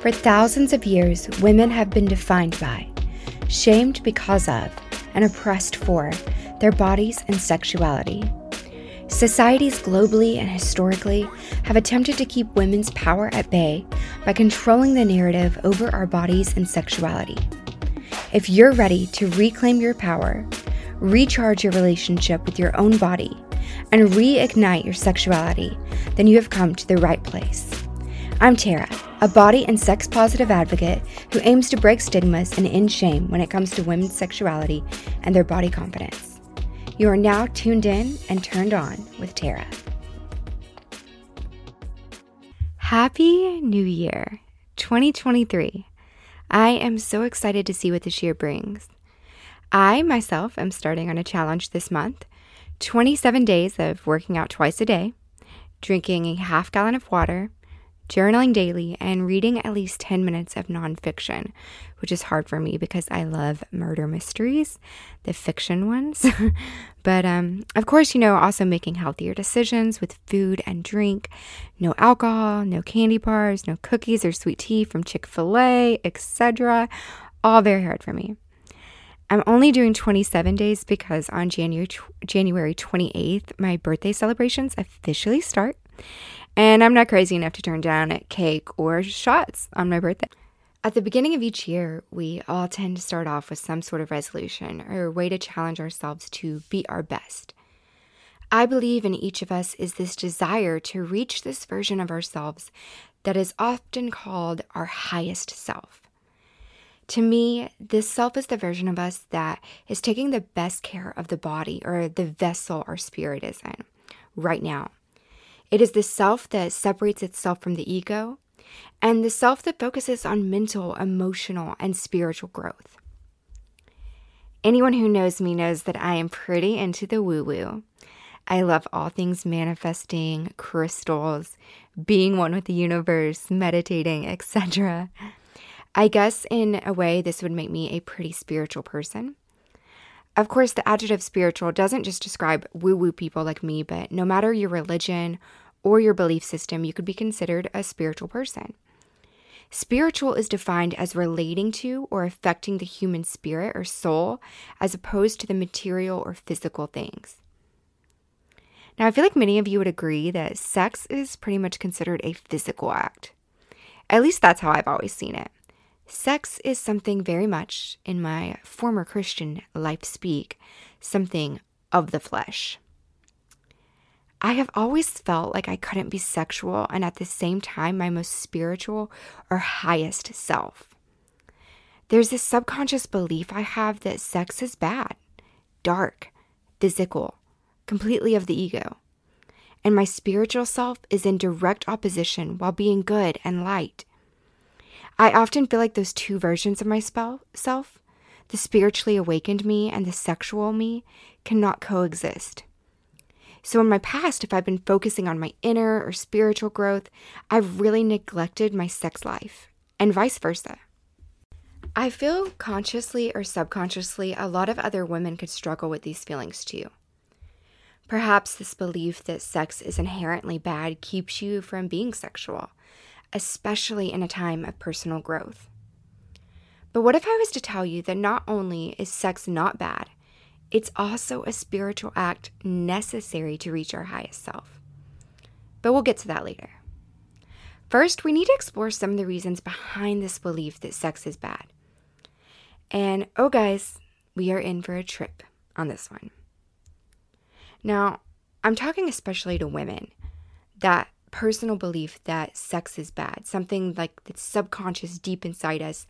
For thousands of years, women have been defined by, shamed because of, and oppressed for their bodies and sexuality. Societies globally and historically have attempted to keep women's power at bay by controlling the narrative over our bodies and sexuality. If you're ready to reclaim your power, recharge your relationship with your own body, and reignite your sexuality, then you have come to the right place. I'm Tara, a body and sex positive advocate who aims to break stigmas and end shame when it comes to women's sexuality and their body confidence. You are now tuned in and turned on with Tara. Happy New Year, 2023. I am so excited to see what this year brings. I myself am starting on a challenge this month 27 days of working out twice a day, drinking a half gallon of water, journaling daily, and reading at least 10 minutes of nonfiction, which is hard for me because I love murder mysteries, the fiction ones. but um, of course, you know, also making healthier decisions with food and drink. No alcohol, no candy bars, no cookies or sweet tea from Chick fil A, etc. All very hard for me. I'm only doing 27 days because on January January 28th, my birthday celebrations officially start. And I'm not crazy enough to turn down cake or shots on my birthday. At the beginning of each year, we all tend to start off with some sort of resolution or a way to challenge ourselves to be our best. I believe in each of us is this desire to reach this version of ourselves that is often called our highest self. To me, this self is the version of us that is taking the best care of the body or the vessel our spirit is in right now. It is the self that separates itself from the ego and the self that focuses on mental, emotional, and spiritual growth. Anyone who knows me knows that I am pretty into the woo woo. I love all things manifesting, crystals, being one with the universe, meditating, etc. I guess in a way, this would make me a pretty spiritual person. Of course, the adjective spiritual doesn't just describe woo woo people like me, but no matter your religion or your belief system, you could be considered a spiritual person. Spiritual is defined as relating to or affecting the human spirit or soul as opposed to the material or physical things. Now, I feel like many of you would agree that sex is pretty much considered a physical act. At least that's how I've always seen it. Sex is something very much, in my former Christian life speak, something of the flesh. I have always felt like I couldn't be sexual and at the same time my most spiritual or highest self. There's this subconscious belief I have that sex is bad, dark, physical, completely of the ego. And my spiritual self is in direct opposition while being good and light. I often feel like those two versions of myself, the spiritually awakened me and the sexual me, cannot coexist. So, in my past, if I've been focusing on my inner or spiritual growth, I've really neglected my sex life, and vice versa. I feel consciously or subconsciously a lot of other women could struggle with these feelings too. Perhaps this belief that sex is inherently bad keeps you from being sexual, especially in a time of personal growth. But what if I was to tell you that not only is sex not bad, it's also a spiritual act necessary to reach our highest self? But we'll get to that later. First, we need to explore some of the reasons behind this belief that sex is bad. And oh, guys, we are in for a trip on this one. Now, I'm talking especially to women that personal belief that sex is bad, something like that's subconscious deep inside us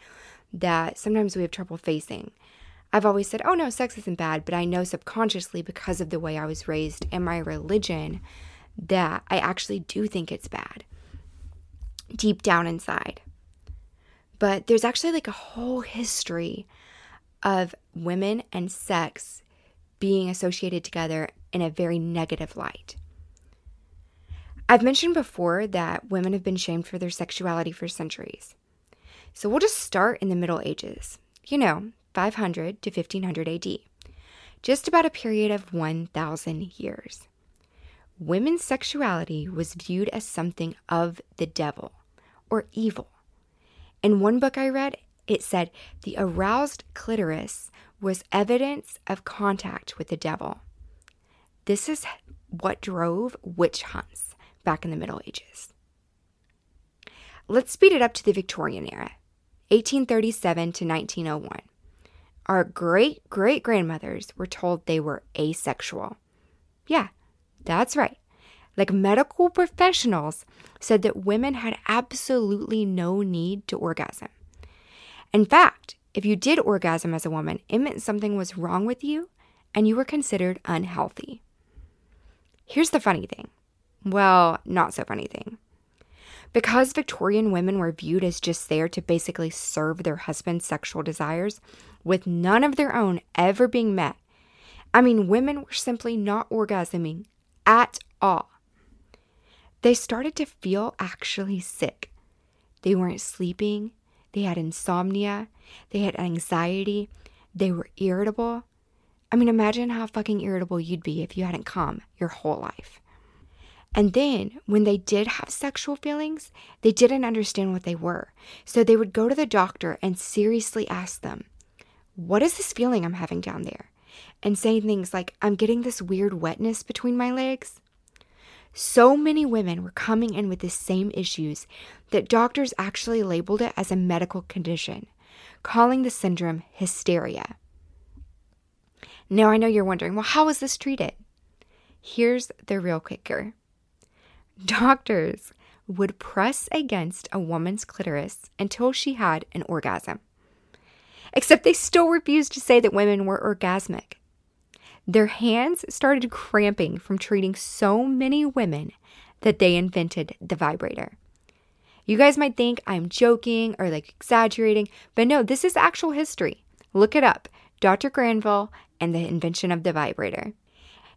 that sometimes we have trouble facing. I've always said, oh no, sex isn't bad, but I know subconsciously because of the way I was raised and my religion that I actually do think it's bad deep down inside. But there's actually like a whole history of women and sex being associated together in a very negative light. I've mentioned before that women have been shamed for their sexuality for centuries. So we'll just start in the Middle Ages, you know, 500 to 1500 AD, just about a period of 1,000 years. Women's sexuality was viewed as something of the devil or evil, In one book I read, it said the aroused clitoris was evidence of contact with the devil. This is what drove witch hunts back in the Middle Ages. Let's speed it up to the Victorian era, 1837 to 1901. Our great great grandmothers were told they were asexual. Yeah, that's right. Like medical professionals said that women had absolutely no need to orgasm. In fact, if you did orgasm as a woman, it meant something was wrong with you and you were considered unhealthy. Here's the funny thing well, not so funny thing. Because Victorian women were viewed as just there to basically serve their husband's sexual desires, with none of their own ever being met, I mean, women were simply not orgasming at all. They started to feel actually sick. They weren't sleeping, they had insomnia, they had anxiety, they were irritable. I mean, imagine how fucking irritable you'd be if you hadn't come your whole life. And then when they did have sexual feelings, they didn't understand what they were. So they would go to the doctor and seriously ask them, What is this feeling I'm having down there? And saying things like, I'm getting this weird wetness between my legs. So many women were coming in with the same issues that doctors actually labeled it as a medical condition, calling the syndrome hysteria. Now, I know you're wondering, well, how was this treated? Here's the real kicker doctors would press against a woman's clitoris until she had an orgasm. Except they still refused to say that women were orgasmic. Their hands started cramping from treating so many women that they invented the vibrator. You guys might think I'm joking or like exaggerating, but no, this is actual history. Look it up Dr. Granville and the invention of the vibrator.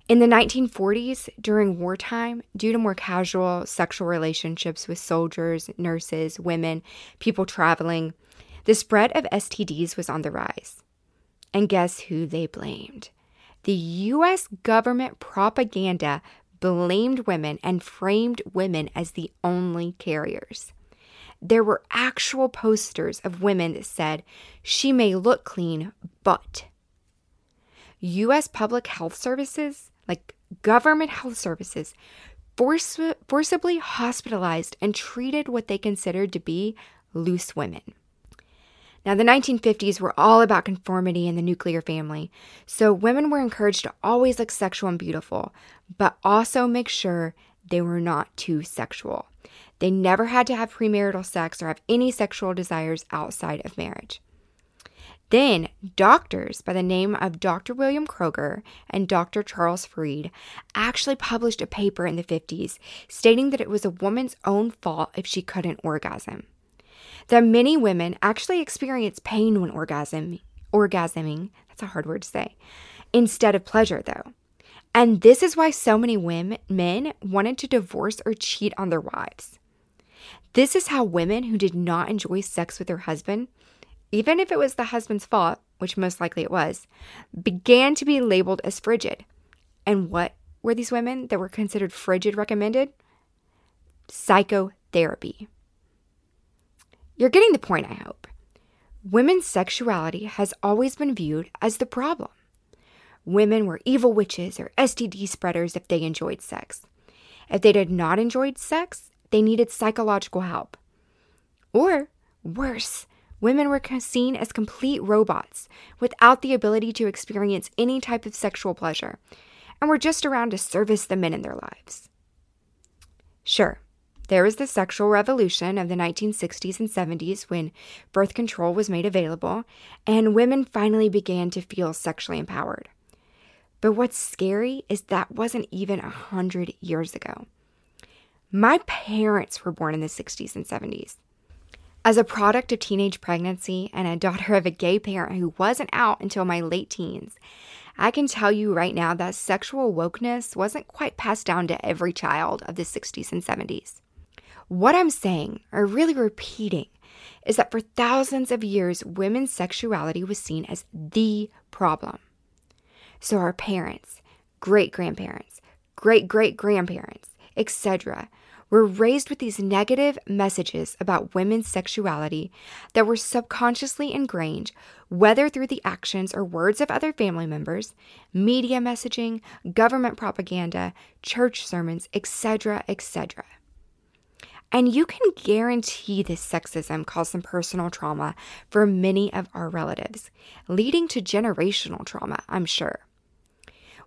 In the 1940s, during wartime, due to more casual sexual relationships with soldiers, nurses, women, people traveling, the spread of STDs was on the rise. And guess who they blamed? the US government propaganda blamed women and framed women as the only carriers. There were actual posters of women that said, She may look clean, but. US public health services, like government health services, forcibly hospitalized and treated what they considered to be loose women. Now, the 1950s were all about conformity in the nuclear family, so women were encouraged to always look sexual and beautiful, but also make sure they were not too sexual. They never had to have premarital sex or have any sexual desires outside of marriage. Then, doctors by the name of Dr. William Kroger and Dr. Charles Freed actually published a paper in the 50s stating that it was a woman's own fault if she couldn't orgasm that many women actually experience pain when orgasm, orgasming, that's a hard word to say, instead of pleasure though. And this is why so many women, men wanted to divorce or cheat on their wives. This is how women who did not enjoy sex with their husband, even if it was the husband's fault, which most likely it was, began to be labeled as frigid. And what were these women that were considered frigid recommended? Psychotherapy. You're getting the point, I hope. Women's sexuality has always been viewed as the problem. Women were evil witches or STD spreaders if they enjoyed sex. If they did not enjoy sex, they needed psychological help. Or, worse, women were seen as complete robots without the ability to experience any type of sexual pleasure and were just around to service the men in their lives. Sure, there was the sexual revolution of the 1960s and 70s when birth control was made available and women finally began to feel sexually empowered. But what's scary is that wasn't even a hundred years ago. My parents were born in the 60s and 70s. As a product of teenage pregnancy and a daughter of a gay parent who wasn't out until my late teens, I can tell you right now that sexual wokeness wasn't quite passed down to every child of the 60s and 70s. What I'm saying, or really repeating, is that for thousands of years, women's sexuality was seen as the problem. So our parents, great grandparents, great great grandparents, etc., We're raised with these negative messages about women's sexuality that were subconsciously ingrained, whether through the actions or words of other family members, media messaging, government propaganda, church sermons, etc., etc. And you can guarantee this sexism caused some personal trauma for many of our relatives, leading to generational trauma, I'm sure.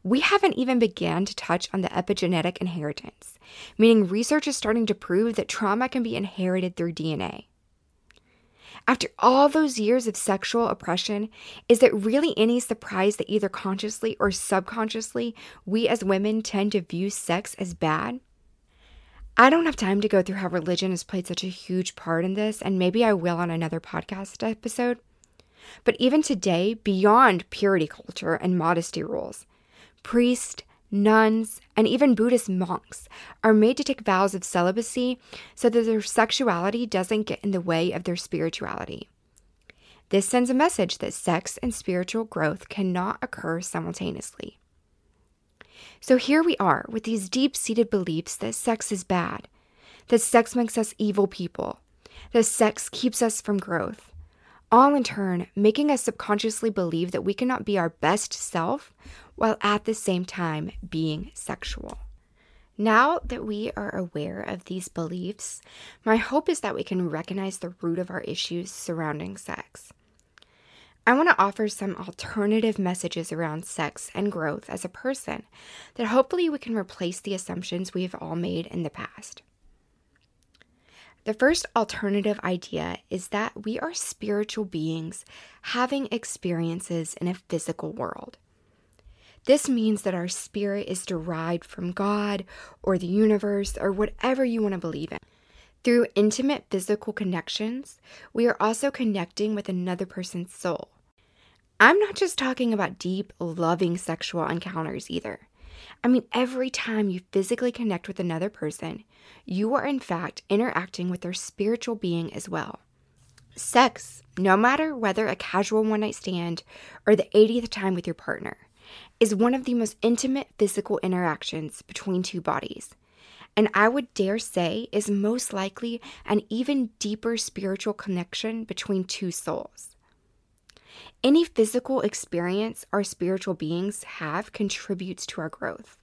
We haven't even begun to touch on the epigenetic inheritance, meaning research is starting to prove that trauma can be inherited through DNA. After all those years of sexual oppression, is it really any surprise that either consciously or subconsciously we as women tend to view sex as bad? I don't have time to go through how religion has played such a huge part in this, and maybe I will on another podcast episode. But even today, beyond purity culture and modesty rules, priests, nuns, and even Buddhist monks are made to take vows of celibacy so that their sexuality doesn't get in the way of their spirituality. This sends a message that sex and spiritual growth cannot occur simultaneously. So here we are with these deep seated beliefs that sex is bad, that sex makes us evil people, that sex keeps us from growth, all in turn making us subconsciously believe that we cannot be our best self while at the same time being sexual. Now that we are aware of these beliefs, my hope is that we can recognize the root of our issues surrounding sex. I want to offer some alternative messages around sex and growth as a person that hopefully we can replace the assumptions we have all made in the past. The first alternative idea is that we are spiritual beings having experiences in a physical world. This means that our spirit is derived from God or the universe or whatever you want to believe in. Through intimate physical connections, we are also connecting with another person's soul. I'm not just talking about deep, loving sexual encounters either. I mean, every time you physically connect with another person, you are in fact interacting with their spiritual being as well. Sex, no matter whether a casual one night stand or the 80th time with your partner, is one of the most intimate physical interactions between two bodies. And I would dare say is most likely an even deeper spiritual connection between two souls. Any physical experience our spiritual beings have contributes to our growth.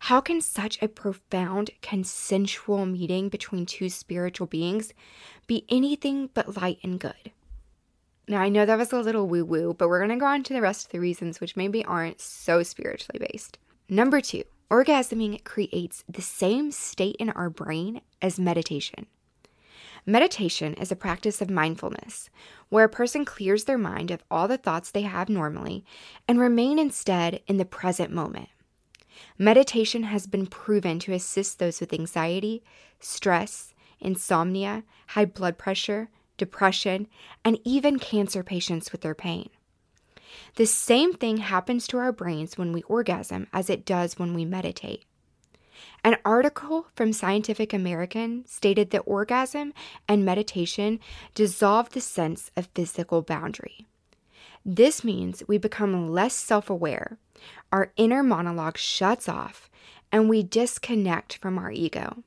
How can such a profound, consensual meeting between two spiritual beings be anything but light and good? Now, I know that was a little woo woo, but we're going to go on to the rest of the reasons which maybe aren't so spiritually based. Number two, orgasming creates the same state in our brain as meditation. Meditation is a practice of mindfulness, where a person clears their mind of all the thoughts they have normally and remain instead in the present moment. Meditation has been proven to assist those with anxiety, stress, insomnia, high blood pressure, depression, and even cancer patients with their pain. The same thing happens to our brains when we orgasm as it does when we meditate. An article from Scientific American stated that orgasm and meditation dissolve the sense of physical boundary. This means we become less self aware, our inner monologue shuts off, and we disconnect from our ego.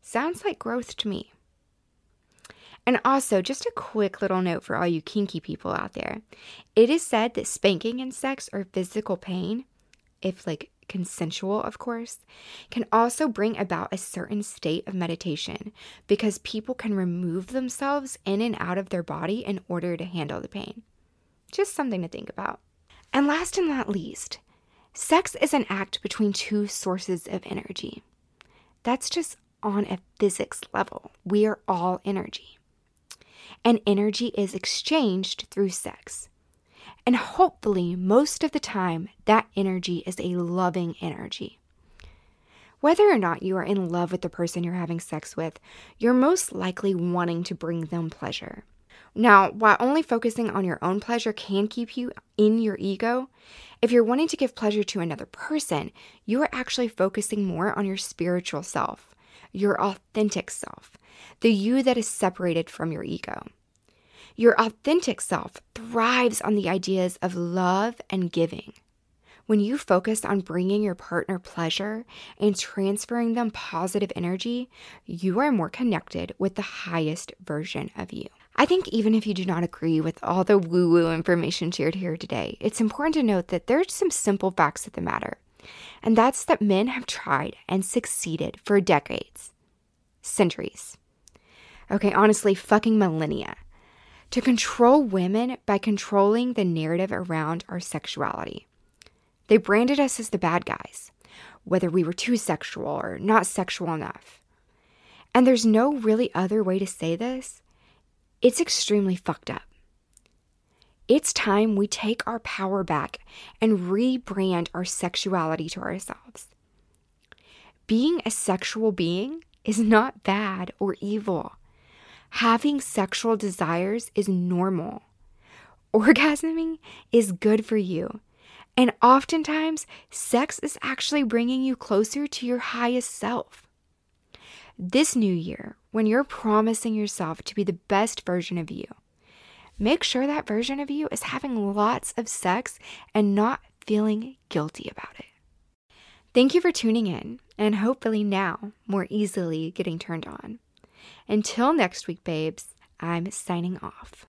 Sounds like growth to me. And also, just a quick little note for all you kinky people out there. It is said that spanking and sex or physical pain, if like consensual, of course, can also bring about a certain state of meditation because people can remove themselves in and out of their body in order to handle the pain. Just something to think about. And last and not least, sex is an act between two sources of energy. That's just on a physics level. We are all energy. And energy is exchanged through sex. And hopefully, most of the time, that energy is a loving energy. Whether or not you are in love with the person you're having sex with, you're most likely wanting to bring them pleasure. Now, while only focusing on your own pleasure can keep you in your ego, if you're wanting to give pleasure to another person, you are actually focusing more on your spiritual self, your authentic self, the you that is separated from your ego. Your authentic self thrives on the ideas of love and giving. When you focus on bringing your partner pleasure and transferring them positive energy, you are more connected with the highest version of you. I think even if you do not agree with all the woo woo information shared here today, it's important to note that there's some simple facts of the matter. And that's that men have tried and succeeded for decades, centuries. Okay, honestly, fucking millennia to control women by controlling the narrative around our sexuality. They branded us as the bad guys, whether we were too sexual or not sexual enough. And there's no really other way to say this. It's extremely fucked up. It's time we take our power back and rebrand our sexuality to ourselves. Being a sexual being is not bad or evil. Having sexual desires is normal. Orgasming is good for you. And oftentimes, sex is actually bringing you closer to your highest self. This new year, when you're promising yourself to be the best version of you, make sure that version of you is having lots of sex and not feeling guilty about it. Thank you for tuning in and hopefully now more easily getting turned on. Until next week, babes, I'm signing off.